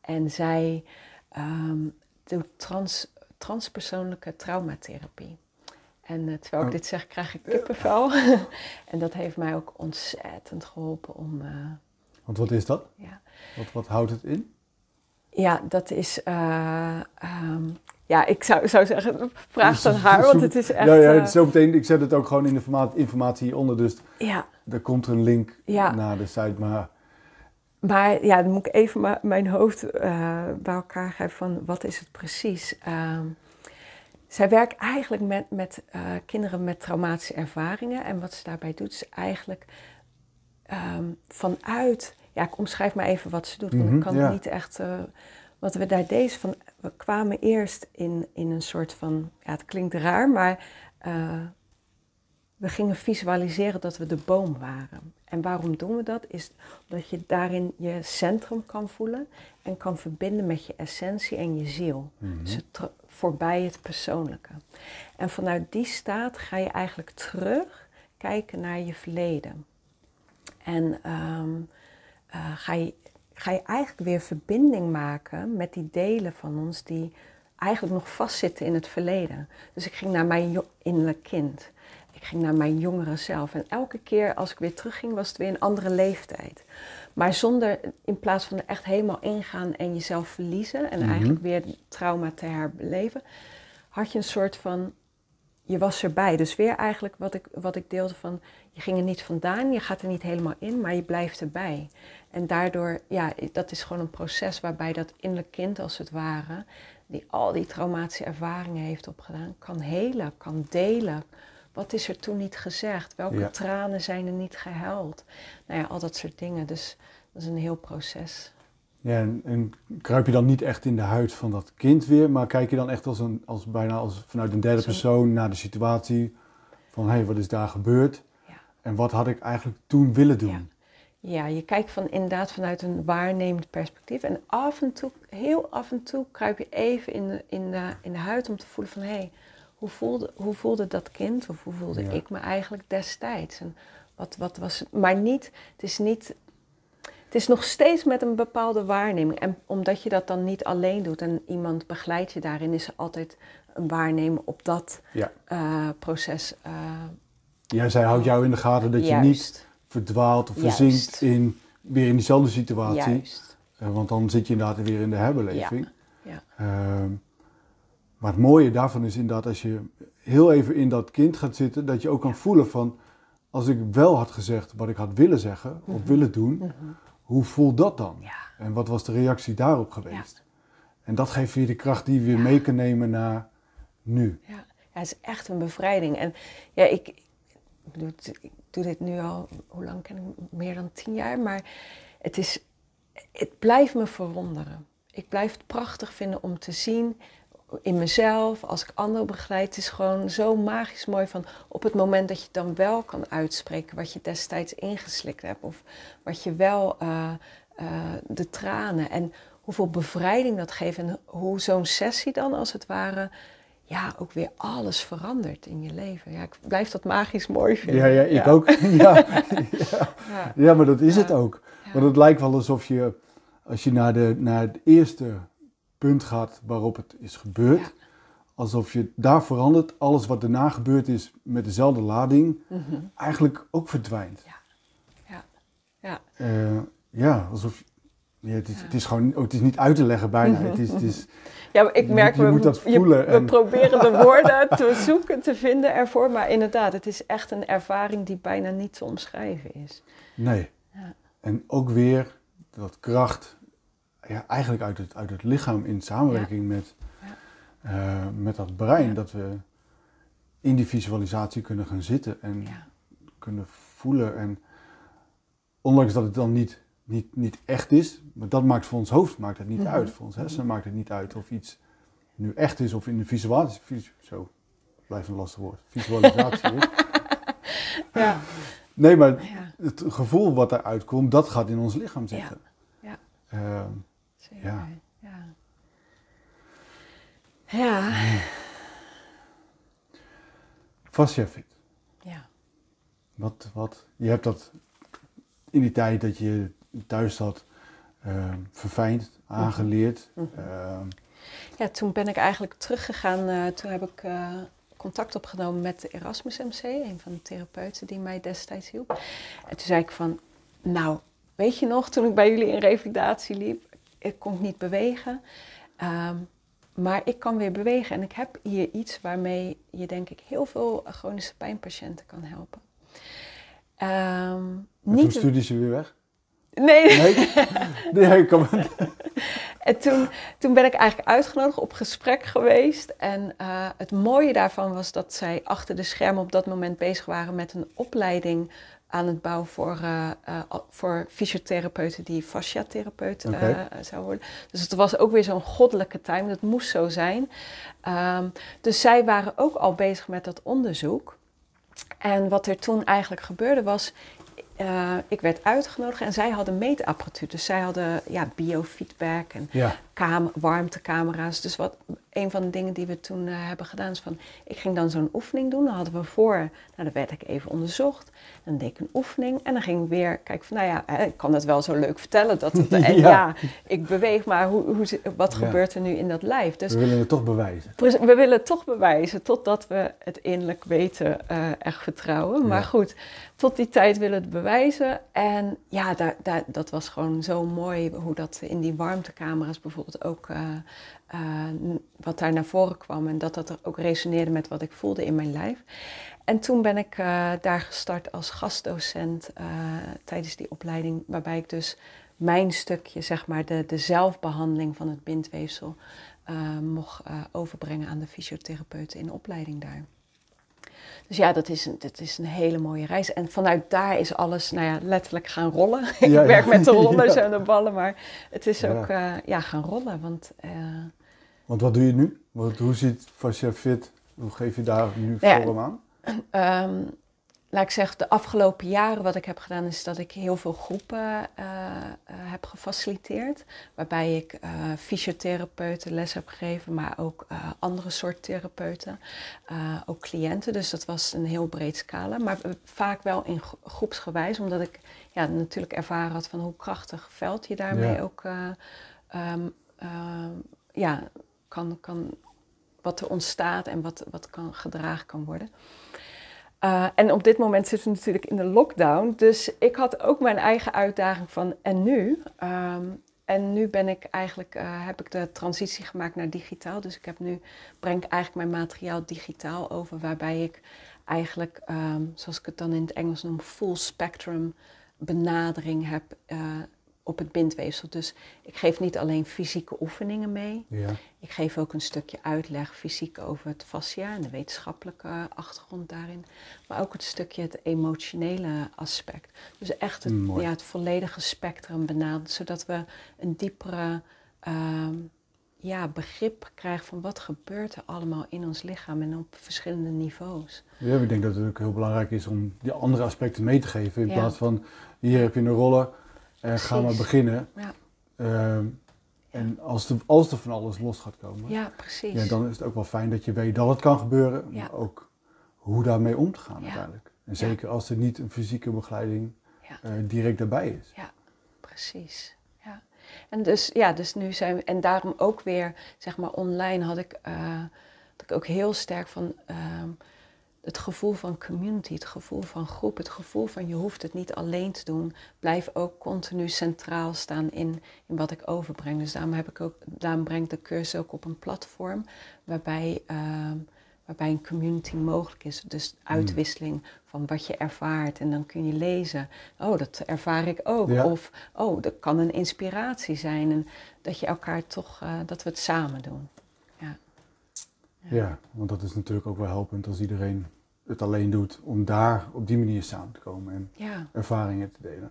Speaker 2: En zij ehm, doet trans, transpersoonlijke traumatherapie. En terwijl ik
Speaker 1: Oh.
Speaker 2: dit zeg, krijg ik kippenvel. en dat heeft mij ook ontzettend geholpen om,
Speaker 1: want wat is dat?
Speaker 2: ja,
Speaker 1: Wat, wat houdt het in?
Speaker 2: Ja, dat is, eh, ehm, ja, ik zou, zou zeggen, vraag het aan haar, want het is echt,
Speaker 1: ja, ja,
Speaker 2: eh,
Speaker 1: zo meteen, ik zet het ook gewoon in de informa- informatie hieronder, dus
Speaker 2: ja,
Speaker 1: er komt een link
Speaker 2: Ja.
Speaker 1: naar de site, maar
Speaker 2: Maar ja, dan moet ik even mijn hoofd eh, bij elkaar geven van wat is het precies. Ehm, zij werkt eigenlijk met, met kinderen met traumatische ervaringen. En wat ze daarbij doet is eigenlijk ehm, vanuit... Ja, ik omschrijf maar even wat ze doet, want
Speaker 1: Mhm,
Speaker 2: ik kan
Speaker 1: ja.
Speaker 2: niet echt... eh, wat we daar deden, van, we kwamen eerst in, in een soort van... Ja, het klinkt raar, maar... eh, we gingen visualiseren dat we de boom waren. En waarom doen we dat? Is omdat je daarin je centrum kan voelen en kan verbinden met je essentie en je ziel. Dus het tr- voorbij het persoonlijke. En vanuit die staat ga je eigenlijk terug kijken naar je verleden. En ehm, eh, ga, je, ga je eigenlijk weer verbinding maken met die delen van ons die eigenlijk nog vastzitten in het verleden. Dus ik ging naar mijn innerlijk kind. Ik ging naar mijn jongere zelf. En elke keer als ik weer terugging, was het weer een andere leeftijd. Maar zonder, in plaats van er echt helemaal ingaan en jezelf verliezen en
Speaker 1: Mhm.
Speaker 2: eigenlijk weer trauma te herbeleven, had je een soort van, je was erbij. Dus weer eigenlijk wat ik, wat ik deelde van, je ging er niet vandaan, je gaat er niet helemaal in, maar je blijft erbij. En daardoor, ja, dat is gewoon een proces waarbij dat innerlijk kind als het ware, die al die traumatische ervaringen heeft opgedaan, kan helen, kan delen. Wat is er toen niet gezegd? Welke
Speaker 1: Ja.
Speaker 2: tranen zijn er niet gehuild? Nou ja, al dat soort dingen. Dus dat is een heel proces.
Speaker 1: Ja, en, en kruip je dan niet echt in de huid van dat kind weer, maar kijk je dan echt als, een, als bijna als vanuit een derde persoon naar de situatie van hé, hey, wat is daar gebeurd
Speaker 2: Ja.
Speaker 1: en wat had ik eigenlijk toen willen doen?
Speaker 2: Ja. Ja, je kijkt van, inderdaad vanuit een waarnemend perspectief. En af en toe, heel af en toe, kruip je even in de, in de, in de huid om te voelen van... hé, hey, hoe, voelde, hoe voelde dat kind of hoe voelde
Speaker 1: Ja.
Speaker 2: ik me eigenlijk destijds? En wat, wat was? Maar niet, het is niet... Het is nog steeds met een bepaalde waarneming. En omdat je dat dan niet alleen doet en iemand begeleidt je daarin... is er altijd een waarnemen op dat
Speaker 1: Ja.
Speaker 2: eh, proces. eh,
Speaker 1: Ja, zij houdt jou in de gaten dat je niet verdwaalt of
Speaker 2: Juist.
Speaker 1: verzinkt in, weer in diezelfde situatie.
Speaker 2: Juist.
Speaker 1: Eh, want dan zit je inderdaad weer in de herbeleving.
Speaker 2: Ja.
Speaker 1: Ehm, maar het mooie daarvan is inderdaad als je heel even in dat kind gaat zitten, dat je ook kan voelen van, als ik wel had gezegd wat ik had willen zeggen of willen doen, hoe voelt dat dan?
Speaker 2: Ja.
Speaker 1: En wat was de reactie daarop geweest? En dat geeft weer de kracht die je weer mee kan nemen naar nu.
Speaker 2: Ja. het is echt een bevrijding. En ja, ik, ik, bedoel, ik doe dit nu al, hoe lang ken ik meer dan tien jaar, maar het is, het blijft me verwonderen. Ik blijf het prachtig vinden om te zien in mezelf, als ik anderen begeleid. Het is gewoon zo magisch mooi van op het moment dat je het dan wel kan uitspreken wat je destijds ingeslikt hebt. Of wat je wel, eh, eh, de tranen en hoeveel bevrijding dat geeft. En hoe zo'n sessie dan als het ware, ja, ook weer alles verandert in je leven. Ja, ik blijf dat magisch mooi vinden.
Speaker 1: Ja, ja ik ook. ja, ja.
Speaker 2: Ja.
Speaker 1: ja, maar dat is
Speaker 2: Ja.
Speaker 1: het ook.
Speaker 2: Ja.
Speaker 1: Want het lijkt wel alsof je, als je naar, de, naar het eerste punt gaat waarop het is gebeurd,
Speaker 2: Ja.
Speaker 1: alsof je daar verandert, alles wat daarna gebeurd is met dezelfde lading,
Speaker 2: Mhm.
Speaker 1: eigenlijk ook verdwijnt.
Speaker 2: Ja. Ja.
Speaker 1: Eh, ja, alsof. Ja, het, is,
Speaker 2: Ja.
Speaker 1: het is gewoon, oh, het is niet uit te leggen bijna. Het is, het is,
Speaker 2: Ja, maar ik merk,
Speaker 1: je
Speaker 2: we,
Speaker 1: moet dat
Speaker 2: je-
Speaker 1: voelen
Speaker 2: we
Speaker 1: en-
Speaker 2: proberen de woorden te zoeken, te vinden ervoor. Maar inderdaad, het is echt een ervaring die bijna niet te omschrijven is.
Speaker 1: nee.
Speaker 2: Ja.
Speaker 1: En ook weer dat kracht, ja, eigenlijk uit het, uit het lichaam in samenwerking met,
Speaker 2: Ja.
Speaker 1: eh, met dat brein,
Speaker 2: Ja.
Speaker 1: dat we in die visualisatie kunnen gaan zitten en
Speaker 2: Ja.
Speaker 1: kunnen voelen. En ondanks dat het dan niet, niet, niet echt is, maar dat maakt voor ons hoofd maakt het niet
Speaker 2: Mhm.
Speaker 1: uit. Voor ons hersenen maakt het niet uit of iets nu echt is of in de visualisatie. vis- Zo, blijft een lastig woord. Visualisatie is.
Speaker 2: Ja.
Speaker 1: Nee, maar
Speaker 2: Ja.
Speaker 1: het gevoel wat eruit komt, dat gaat in ons lichaam zitten.
Speaker 2: Ja.
Speaker 1: Ehm,
Speaker 2: Zeker.
Speaker 1: Ja.
Speaker 2: Ja. Ja.
Speaker 1: Fascia fit.
Speaker 2: Ja.
Speaker 1: Wat, wat, je hebt dat in die tijd dat je thuis zat ehm, verfijnd, aangeleerd.
Speaker 2: Mhm.
Speaker 1: Ehm,
Speaker 2: Ja, toen ben ik eigenlijk teruggegaan. eh, toen heb ik eh, contact opgenomen met de Erasmus MC, een van de therapeuten die mij destijds hielp. En toen zei ik van, nou, weet je nog, toen ik bij jullie in revalidatie liep, ik kon niet bewegen. Ehm, maar ik kan weer bewegen en ik heb hier iets waarmee je denk ik heel veel chronische pijnpatiënten kan helpen. Ehm,
Speaker 1: en toen
Speaker 2: niet
Speaker 1: stuurde ze weer weg.
Speaker 2: nee,
Speaker 1: Nee, nee ik kan
Speaker 2: En toen, toen ben ik eigenlijk uitgenodigd, op gesprek geweest. En eh, het mooie daarvan was dat zij achter de schermen op dat moment bezig waren met een opleiding aan het bouwen voor, eh, eh, voor fysiotherapeuten die fasciatherapeut eh
Speaker 1: Oké.
Speaker 2: zou worden. Dus het was ook weer zo'n goddelijke time, dat moest zo zijn. Ehm, dus zij waren ook al bezig met dat onderzoek. En wat er toen eigenlijk gebeurde was, uh, ik werd uitgenodigd en zij hadden meetapparatuur. Dus zij hadden ja, biofeedback en
Speaker 1: Ja.
Speaker 2: kam- warmtecamera's. Dus wat, een van de dingen die we toen eh, hebben gedaan is van... Ik ging dan zo'n oefening doen. Dan hadden we voor... Nou, dan werd ik even onderzocht. Dan deed ik een oefening. En dan ging ik weer kijken van... Nou ja, hè, ik kan het wel zo leuk vertellen. Dat het, en
Speaker 1: Ja.
Speaker 2: ja. ik beweeg. Maar hoe, hoe, wat
Speaker 1: Ja.
Speaker 2: gebeurt er nu in dat lijf? Dus
Speaker 1: We willen het toch bewijzen.
Speaker 2: We willen het toch bewijzen totdat we het innerlijk weten eh, echt vertrouwen. Maar goed, tot die tijd willen we het bewijzen. En ja, daar, daar, dat was gewoon zo mooi hoe dat in die warmtecamera's bijvoorbeeld ook... eh, eh, wat daar naar voren kwam en dat dat er ook resoneerde met wat ik voelde in mijn lijf. En toen ben ik eh, daar gestart als gastdocent eh, tijdens die opleiding, waarbij ik dus mijn stukje, zeg maar, de, de zelfbehandeling van het bindweefsel mocht overbrengen aan de fysiotherapeuten in de opleiding daar. Dus ja, dat is, een, dat is een hele mooie reis. En vanuit daar is alles, nou ja, letterlijk gaan rollen. Ik
Speaker 1: ja.
Speaker 2: werk met de rollers en de ballen, maar het is ook eh, ja, gaan rollen. Want eh,
Speaker 1: Want wat doe je nu? Wat, hoe ziet Fascia Fit, hoe geef je daar nu
Speaker 2: Ja.
Speaker 1: vorm aan?
Speaker 2: Ehm, laat ik zeggen, de afgelopen jaren wat ik heb gedaan is dat ik heel veel groepen eh, eh, heb gefaciliteerd. Waarbij ik eh, fysiotherapeuten les heb gegeven, maar ook andere soort therapeuten. ook cliënten, dus dat was een heel breed scala. Maar vaak wel in gro- groepsgewijs, omdat ik ja, natuurlijk ervaren had van hoe krachtig veld je daarmee
Speaker 1: Ja.
Speaker 2: ook eh, ehm, ehm, ja, kan, kan, wat er ontstaat en wat, wat kan, gedragen kan worden. Uh, en op dit moment zitten we natuurlijk in de lockdown. Dus ik had ook mijn eigen uitdaging van en nu? Um, en nu ben ik eigenlijk, uh, heb ik de transitie gemaakt naar digitaal. Dus ik heb nu, breng ik eigenlijk mijn materiaal digitaal over, waarbij ik eigenlijk, um, zoals ik het dan in het Engels noem, full spectrum benadering heb uh, op het bindweefsel. Dus ik geef niet alleen fysieke oefeningen mee.
Speaker 1: Ja.
Speaker 2: Ik geef ook een stukje uitleg fysiek over het fascia en de wetenschappelijke achtergrond daarin. Maar ook het stukje het emotionele aspect. Dus echt het, ja, het volledige spectrum benaderen. Zodat we een diepere ehm, ja, begrip krijgen van wat gebeurt er allemaal in ons lichaam en op verschillende niveaus.
Speaker 1: Ja, ik denk dat het ook heel belangrijk is om die andere aspecten mee te geven. In
Speaker 2: Ja.
Speaker 1: plaats van, hier heb je een roller en ga maar
Speaker 2: Precies.
Speaker 1: beginnen.
Speaker 2: Ja.
Speaker 1: Ehm, en als, de, als er van alles los gaat komen,
Speaker 2: Ja, precies.
Speaker 1: ja, dan is het ook wel fijn dat je weet dat het kan gebeuren.
Speaker 2: Ja.
Speaker 1: Maar ook hoe daarmee om te gaan
Speaker 2: Ja.
Speaker 1: uiteindelijk. En zeker als er niet een fysieke begeleiding
Speaker 2: Ja.
Speaker 1: eh, direct daarbij is.
Speaker 2: Precies. Ja. En dus ja, dus nu zijn we, en daarom ook weer, zeg maar, online had ik, eh, had ik ook heel sterk van ehm, het gevoel van community, het gevoel van groep, het gevoel van je hoeft het niet alleen te doen. Blijf ook continu centraal staan in, in wat ik overbreng. Dus daarom, heb ik ook, daarom breng ik de cursus ook op een platform waarbij, ehm, waarbij een community mogelijk is. Dus uitwisseling van wat je ervaart. En dan kun je lezen, oh, dat ervaar ik ook.
Speaker 1: Ja.
Speaker 2: Of, oh, dat kan een inspiratie zijn. En dat je elkaar toch, eh, dat we het samen doen.
Speaker 1: Ja, want dat is natuurlijk ook wel helpend als iedereen het alleen doet om daar op die manier samen te komen en
Speaker 2: Ja.
Speaker 1: ervaringen te delen.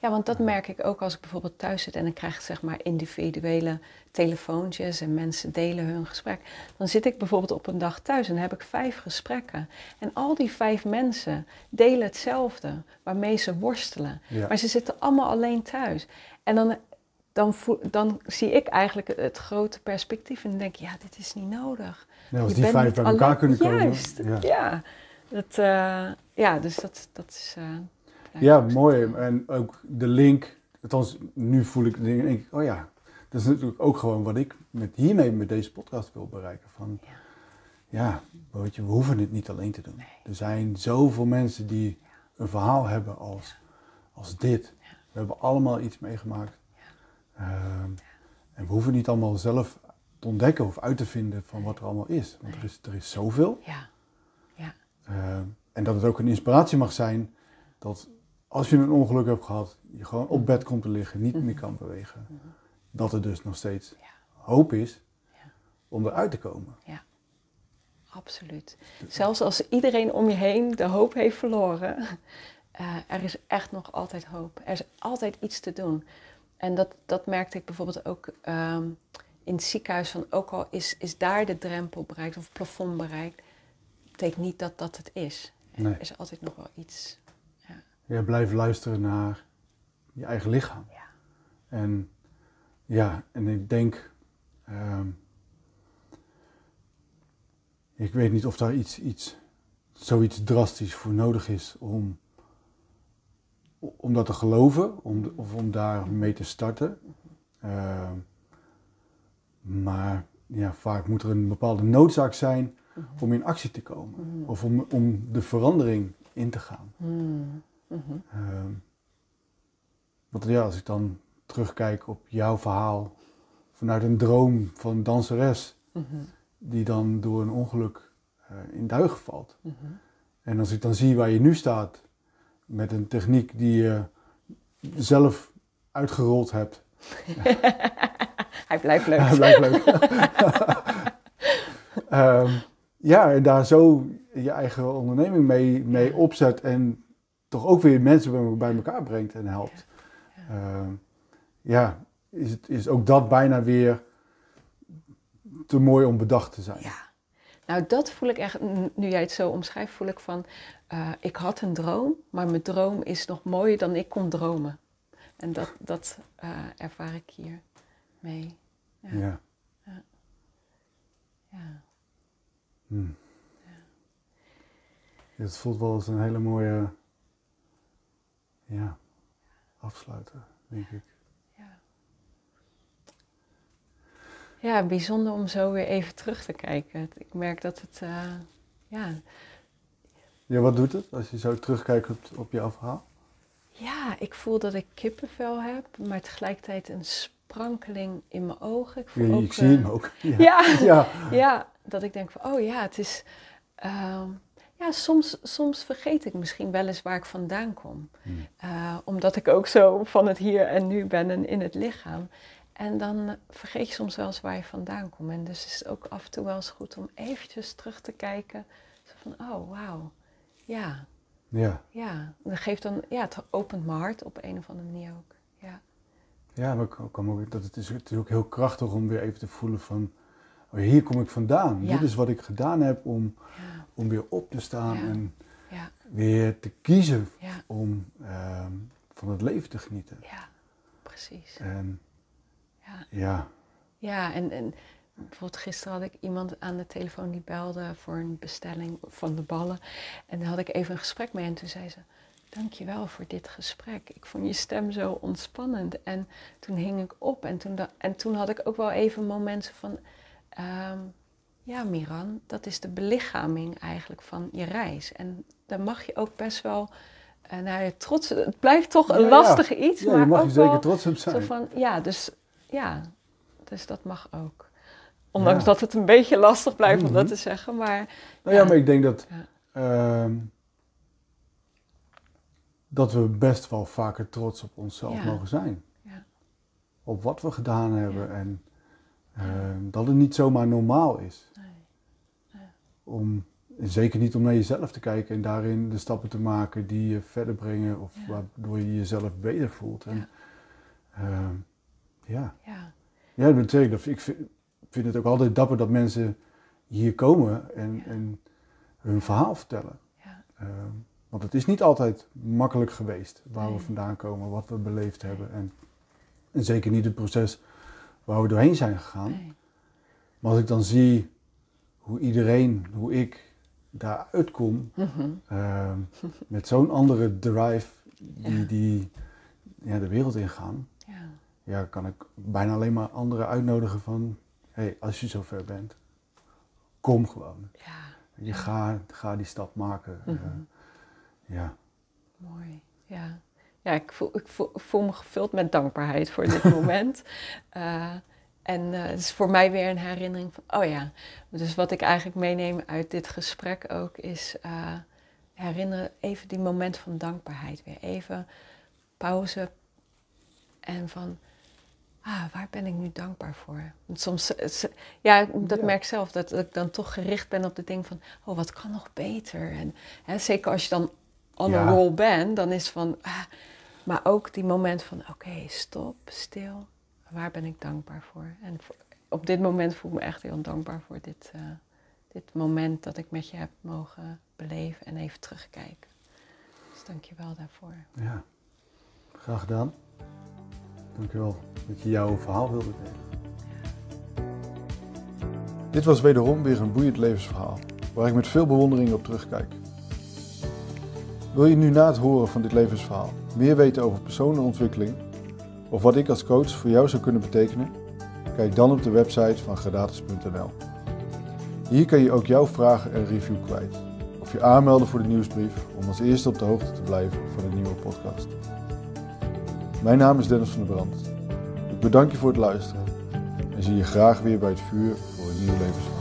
Speaker 2: Ja, want dat merk ik ook als ik bijvoorbeeld thuis zit en ik krijg zeg maar individuele telefoontjes en mensen delen hun gesprek. Dan zit ik bijvoorbeeld op een dag thuis en dan heb ik vijf gesprekken. En al die vijf mensen delen hetzelfde, waarmee ze worstelen.
Speaker 1: Ja.
Speaker 2: Maar ze zitten allemaal alleen thuis. En dan, dan, voel- dan zie ik eigenlijk het, grote perspectief en denk ik, ja, dit is niet nodig.
Speaker 1: Ja, als
Speaker 2: Je
Speaker 1: die
Speaker 2: bent
Speaker 1: vijf bij elkaar kunnen komen.
Speaker 2: Juist,
Speaker 1: Ja.
Speaker 2: ja. Dat, eh, ja, dus dat, dat is... eh,
Speaker 1: Ja, mooi. En ook de link, althans nu voel ik, denk ik, oh ja, dat is natuurlijk ook gewoon wat ik met, hiermee met deze podcast wil bereiken. Van,
Speaker 2: Ja.
Speaker 1: ja, weet je, we hoeven het niet alleen te doen. Er zijn zoveel mensen die een verhaal hebben als, als dit. We hebben allemaal iets meegemaakt. Ehm, en we hoeven niet allemaal zelf te ontdekken of uit te vinden van wat er allemaal is. Want er is, er is zoveel.
Speaker 2: Ja, ja,
Speaker 1: Uh, en dat het ook een inspiratie mag zijn dat als je een ongeluk hebt gehad, je gewoon op bed komt te liggen, niet meer kan bewegen. Dat er dus nog steeds
Speaker 2: Ja.
Speaker 1: hoop is
Speaker 2: Ja.
Speaker 1: om eruit te komen.
Speaker 2: absoluut. Zelfs als iedereen om je heen de hoop heeft verloren, eh, er is echt nog altijd hoop. Er is altijd iets te doen. En dat, dat merkte ik bijvoorbeeld ook ehm, in het ziekenhuis, van ook al is, is daar de drempel bereikt of het plafond bereikt, betekent niet dat dat het is.
Speaker 1: Nee.
Speaker 2: Er is altijd nog wel iets.
Speaker 1: Ja, blijf luisteren naar je eigen lichaam.
Speaker 2: Ja.
Speaker 1: En ja, en ik denk, ehm, ik weet niet of daar iets, iets, zoiets drastisch voor nodig is om, om dat te geloven, om, of om daar mee te starten. Ehm, maar ja, vaak moet er een bepaalde noodzaak zijn om in actie te komen. Of om, om de verandering in te gaan.
Speaker 2: Hmm. Mhm.
Speaker 1: Ehm, want ja, als ik dan terugkijk op jouw verhaal vanuit een droom van een danseres
Speaker 2: Mhm.
Speaker 1: die dan door een ongeluk eh, in duigen valt.
Speaker 2: Mhm.
Speaker 1: En als ik dan zie waar je nu staat met een techniek die je zelf uitgerold hebt,
Speaker 2: Hij blijft leuk.
Speaker 1: Ja, blijft leuk. Ehm, ja, en daar zo je eigen onderneming mee, mee opzet en toch ook weer mensen bij, elkaar brengt en helpt. Ehm, ja, is, het, is ook dat bijna weer te mooi om bedacht te zijn.
Speaker 2: Ja. Nou, dat voel ik echt, nu jij het zo omschrijft, voel ik van, eh, ik had een droom, maar mijn droom is nog mooier dan ik kon dromen. En dat, dat eh, ervaar ik hier mee. Ja.
Speaker 1: Ja.
Speaker 2: Ja.
Speaker 1: Hm. Ja, Het voelt wel als een hele mooie ja, afsluiter, denk ik.
Speaker 2: Ja, bijzonder om zo weer even terug te kijken. Ik merk dat het, eh, ja,
Speaker 1: Ja, wat doet het als je zo terugkijkt op, op jouw verhaal?
Speaker 2: ja, ik voel dat ik kippenvel heb, maar tegelijkertijd een sprankeling in mijn ogen. Ik, voel
Speaker 1: Ja,
Speaker 2: ook,
Speaker 1: ik zie
Speaker 2: eh,
Speaker 1: hem ook. Ja.
Speaker 2: Ja.
Speaker 1: ja.
Speaker 2: Ja, dat ik denk van, oh ja, het is... ehm, ja, soms, soms vergeet ik misschien wel eens waar ik vandaan kom.
Speaker 1: Hmm.
Speaker 2: Eh, omdat ik ook zo van het hier en nu ben en in het lichaam. En dan vergeet je soms wel eens waar je vandaan komt. En dus is het ook af en toe wel eens goed om eventjes terug te kijken. Zo van, oh wauw, ja,
Speaker 1: Ja.
Speaker 2: ja. Dat geeft dan, ja, het opent mijn hart op een of andere manier ook. Ja,
Speaker 1: Ja, maar ik kan ook, dat het, is, het is ook heel krachtig om weer even te voelen van, oh, hier kom ik vandaan.
Speaker 2: Ja.
Speaker 1: Dit is wat ik gedaan heb om,
Speaker 2: ja,
Speaker 1: om weer op te staan
Speaker 2: Ja.
Speaker 1: en
Speaker 2: ja,
Speaker 1: weer te kiezen om ehm, van het leven te genieten.
Speaker 2: ja, precies.
Speaker 1: En
Speaker 2: Ja.
Speaker 1: ja,
Speaker 2: Ja, en, en bijvoorbeeld gisteren had ik iemand aan de telefoon die belde voor een bestelling van de ballen. En daar had ik even een gesprek mee en toen zei ze, dankjewel voor dit gesprek. Ik vond je stem zo ontspannend. En toen hing ik op en toen, en toen had ik ook wel even momenten van, ehm, ja Miran, dat is de belichaming eigenlijk van je reis. En daar mag je ook best wel, eh nou ja, trots, het blijft toch een
Speaker 1: Ja, ja.
Speaker 2: lastige iets,
Speaker 1: ja
Speaker 2: maar
Speaker 1: je mag
Speaker 2: ook
Speaker 1: je zeker
Speaker 2: wel,
Speaker 1: trots op
Speaker 2: zo
Speaker 1: zijn.
Speaker 2: van, ja, dus, ja, dus dat mag ook. Ondanks
Speaker 1: Ja.
Speaker 2: dat het een beetje lastig blijft om dat
Speaker 1: Mhm.
Speaker 2: te zeggen, maar
Speaker 1: Nou ja,
Speaker 2: ja.
Speaker 1: maar ik denk dat,
Speaker 2: Ja.
Speaker 1: ehm, dat we best wel vaker trots op onszelf
Speaker 2: Ja.
Speaker 1: mogen zijn.
Speaker 2: Ja.
Speaker 1: Op wat we gedaan hebben en ehm, dat het niet zomaar normaal is.
Speaker 2: Nee.
Speaker 1: Om, en zeker niet om naar jezelf te kijken en daarin de stappen te maken die je verder brengen of
Speaker 2: Ja.
Speaker 1: waardoor je jezelf beter voelt. En, ehm, ja.
Speaker 2: ja,
Speaker 1: Ja, dat betekent dat ik vind, vind het ook altijd dapper dat mensen hier komen en,
Speaker 2: Ja.
Speaker 1: en hun verhaal vertellen.
Speaker 2: ja,
Speaker 1: Ehm, want het is niet altijd makkelijk geweest waar we vandaan komen, wat we beleefd hebben. En, en zeker niet het proces waar we doorheen zijn gegaan.
Speaker 2: nee,
Speaker 1: Maar als ik dan zie hoe iedereen, hoe ik daaruit kom,
Speaker 2: Mhm.
Speaker 1: ehm, met zo'n andere drive die,
Speaker 2: Ja.
Speaker 1: die ja, de wereld ingaan,
Speaker 2: ja,
Speaker 1: ja, kan ik bijna alleen maar anderen uitnodigen van, hey, als je zover bent, kom gewoon.
Speaker 2: ja,
Speaker 1: Je ga, ga die stap maken.
Speaker 2: Mhm.
Speaker 1: Eh, ja.
Speaker 2: mooi, ja. Ja, ik voel, ik, voel, ik voel me gevuld met dankbaarheid voor dit moment. Eh, en eh, het is voor mij weer een herinnering van, oh ja. Dus wat ik eigenlijk meeneem uit dit gesprek ook is herinneren even die moment van dankbaarheid weer. Even pauze en van, ah, waar ben ik nu dankbaar voor? Want soms, ja, dat
Speaker 1: Ja.
Speaker 2: merk ik zelf, dat, dat ik dan toch gericht ben op de ding van, oh, wat kan nog beter? En hè, zeker als je dan on
Speaker 1: Ja.
Speaker 2: a roll bent, dan is van, ah, maar ook die moment van, oké, stop, stil, waar ben ik dankbaar voor? En voor, op dit moment voel ik me echt heel dankbaar voor dit, uh, dit moment dat ik met je heb mogen beleven en even terugkijken. Dus dank je wel daarvoor.
Speaker 1: Ja, graag gedaan. Dankjewel dat je jouw verhaal wilde delen. Dit was wederom weer een boeiend levensverhaal, waar ik met veel bewondering op terugkijk. Wil je nu na het horen van dit levensverhaal meer weten over persoonlijke ontwikkeling of wat ik als coach voor jou zou kunnen betekenen? Kijk dan op de website van gradatus.nl. Hier kan je ook jouw vragen en review kwijt. Of je aanmelden voor de nieuwsbrief om als eerste op de hoogte te blijven van de nieuwe podcast. Mijn naam is Dennis van der Brand. Ik bedank je voor het luisteren en zie je graag weer bij het vuur voor een nieuw levensverhaal.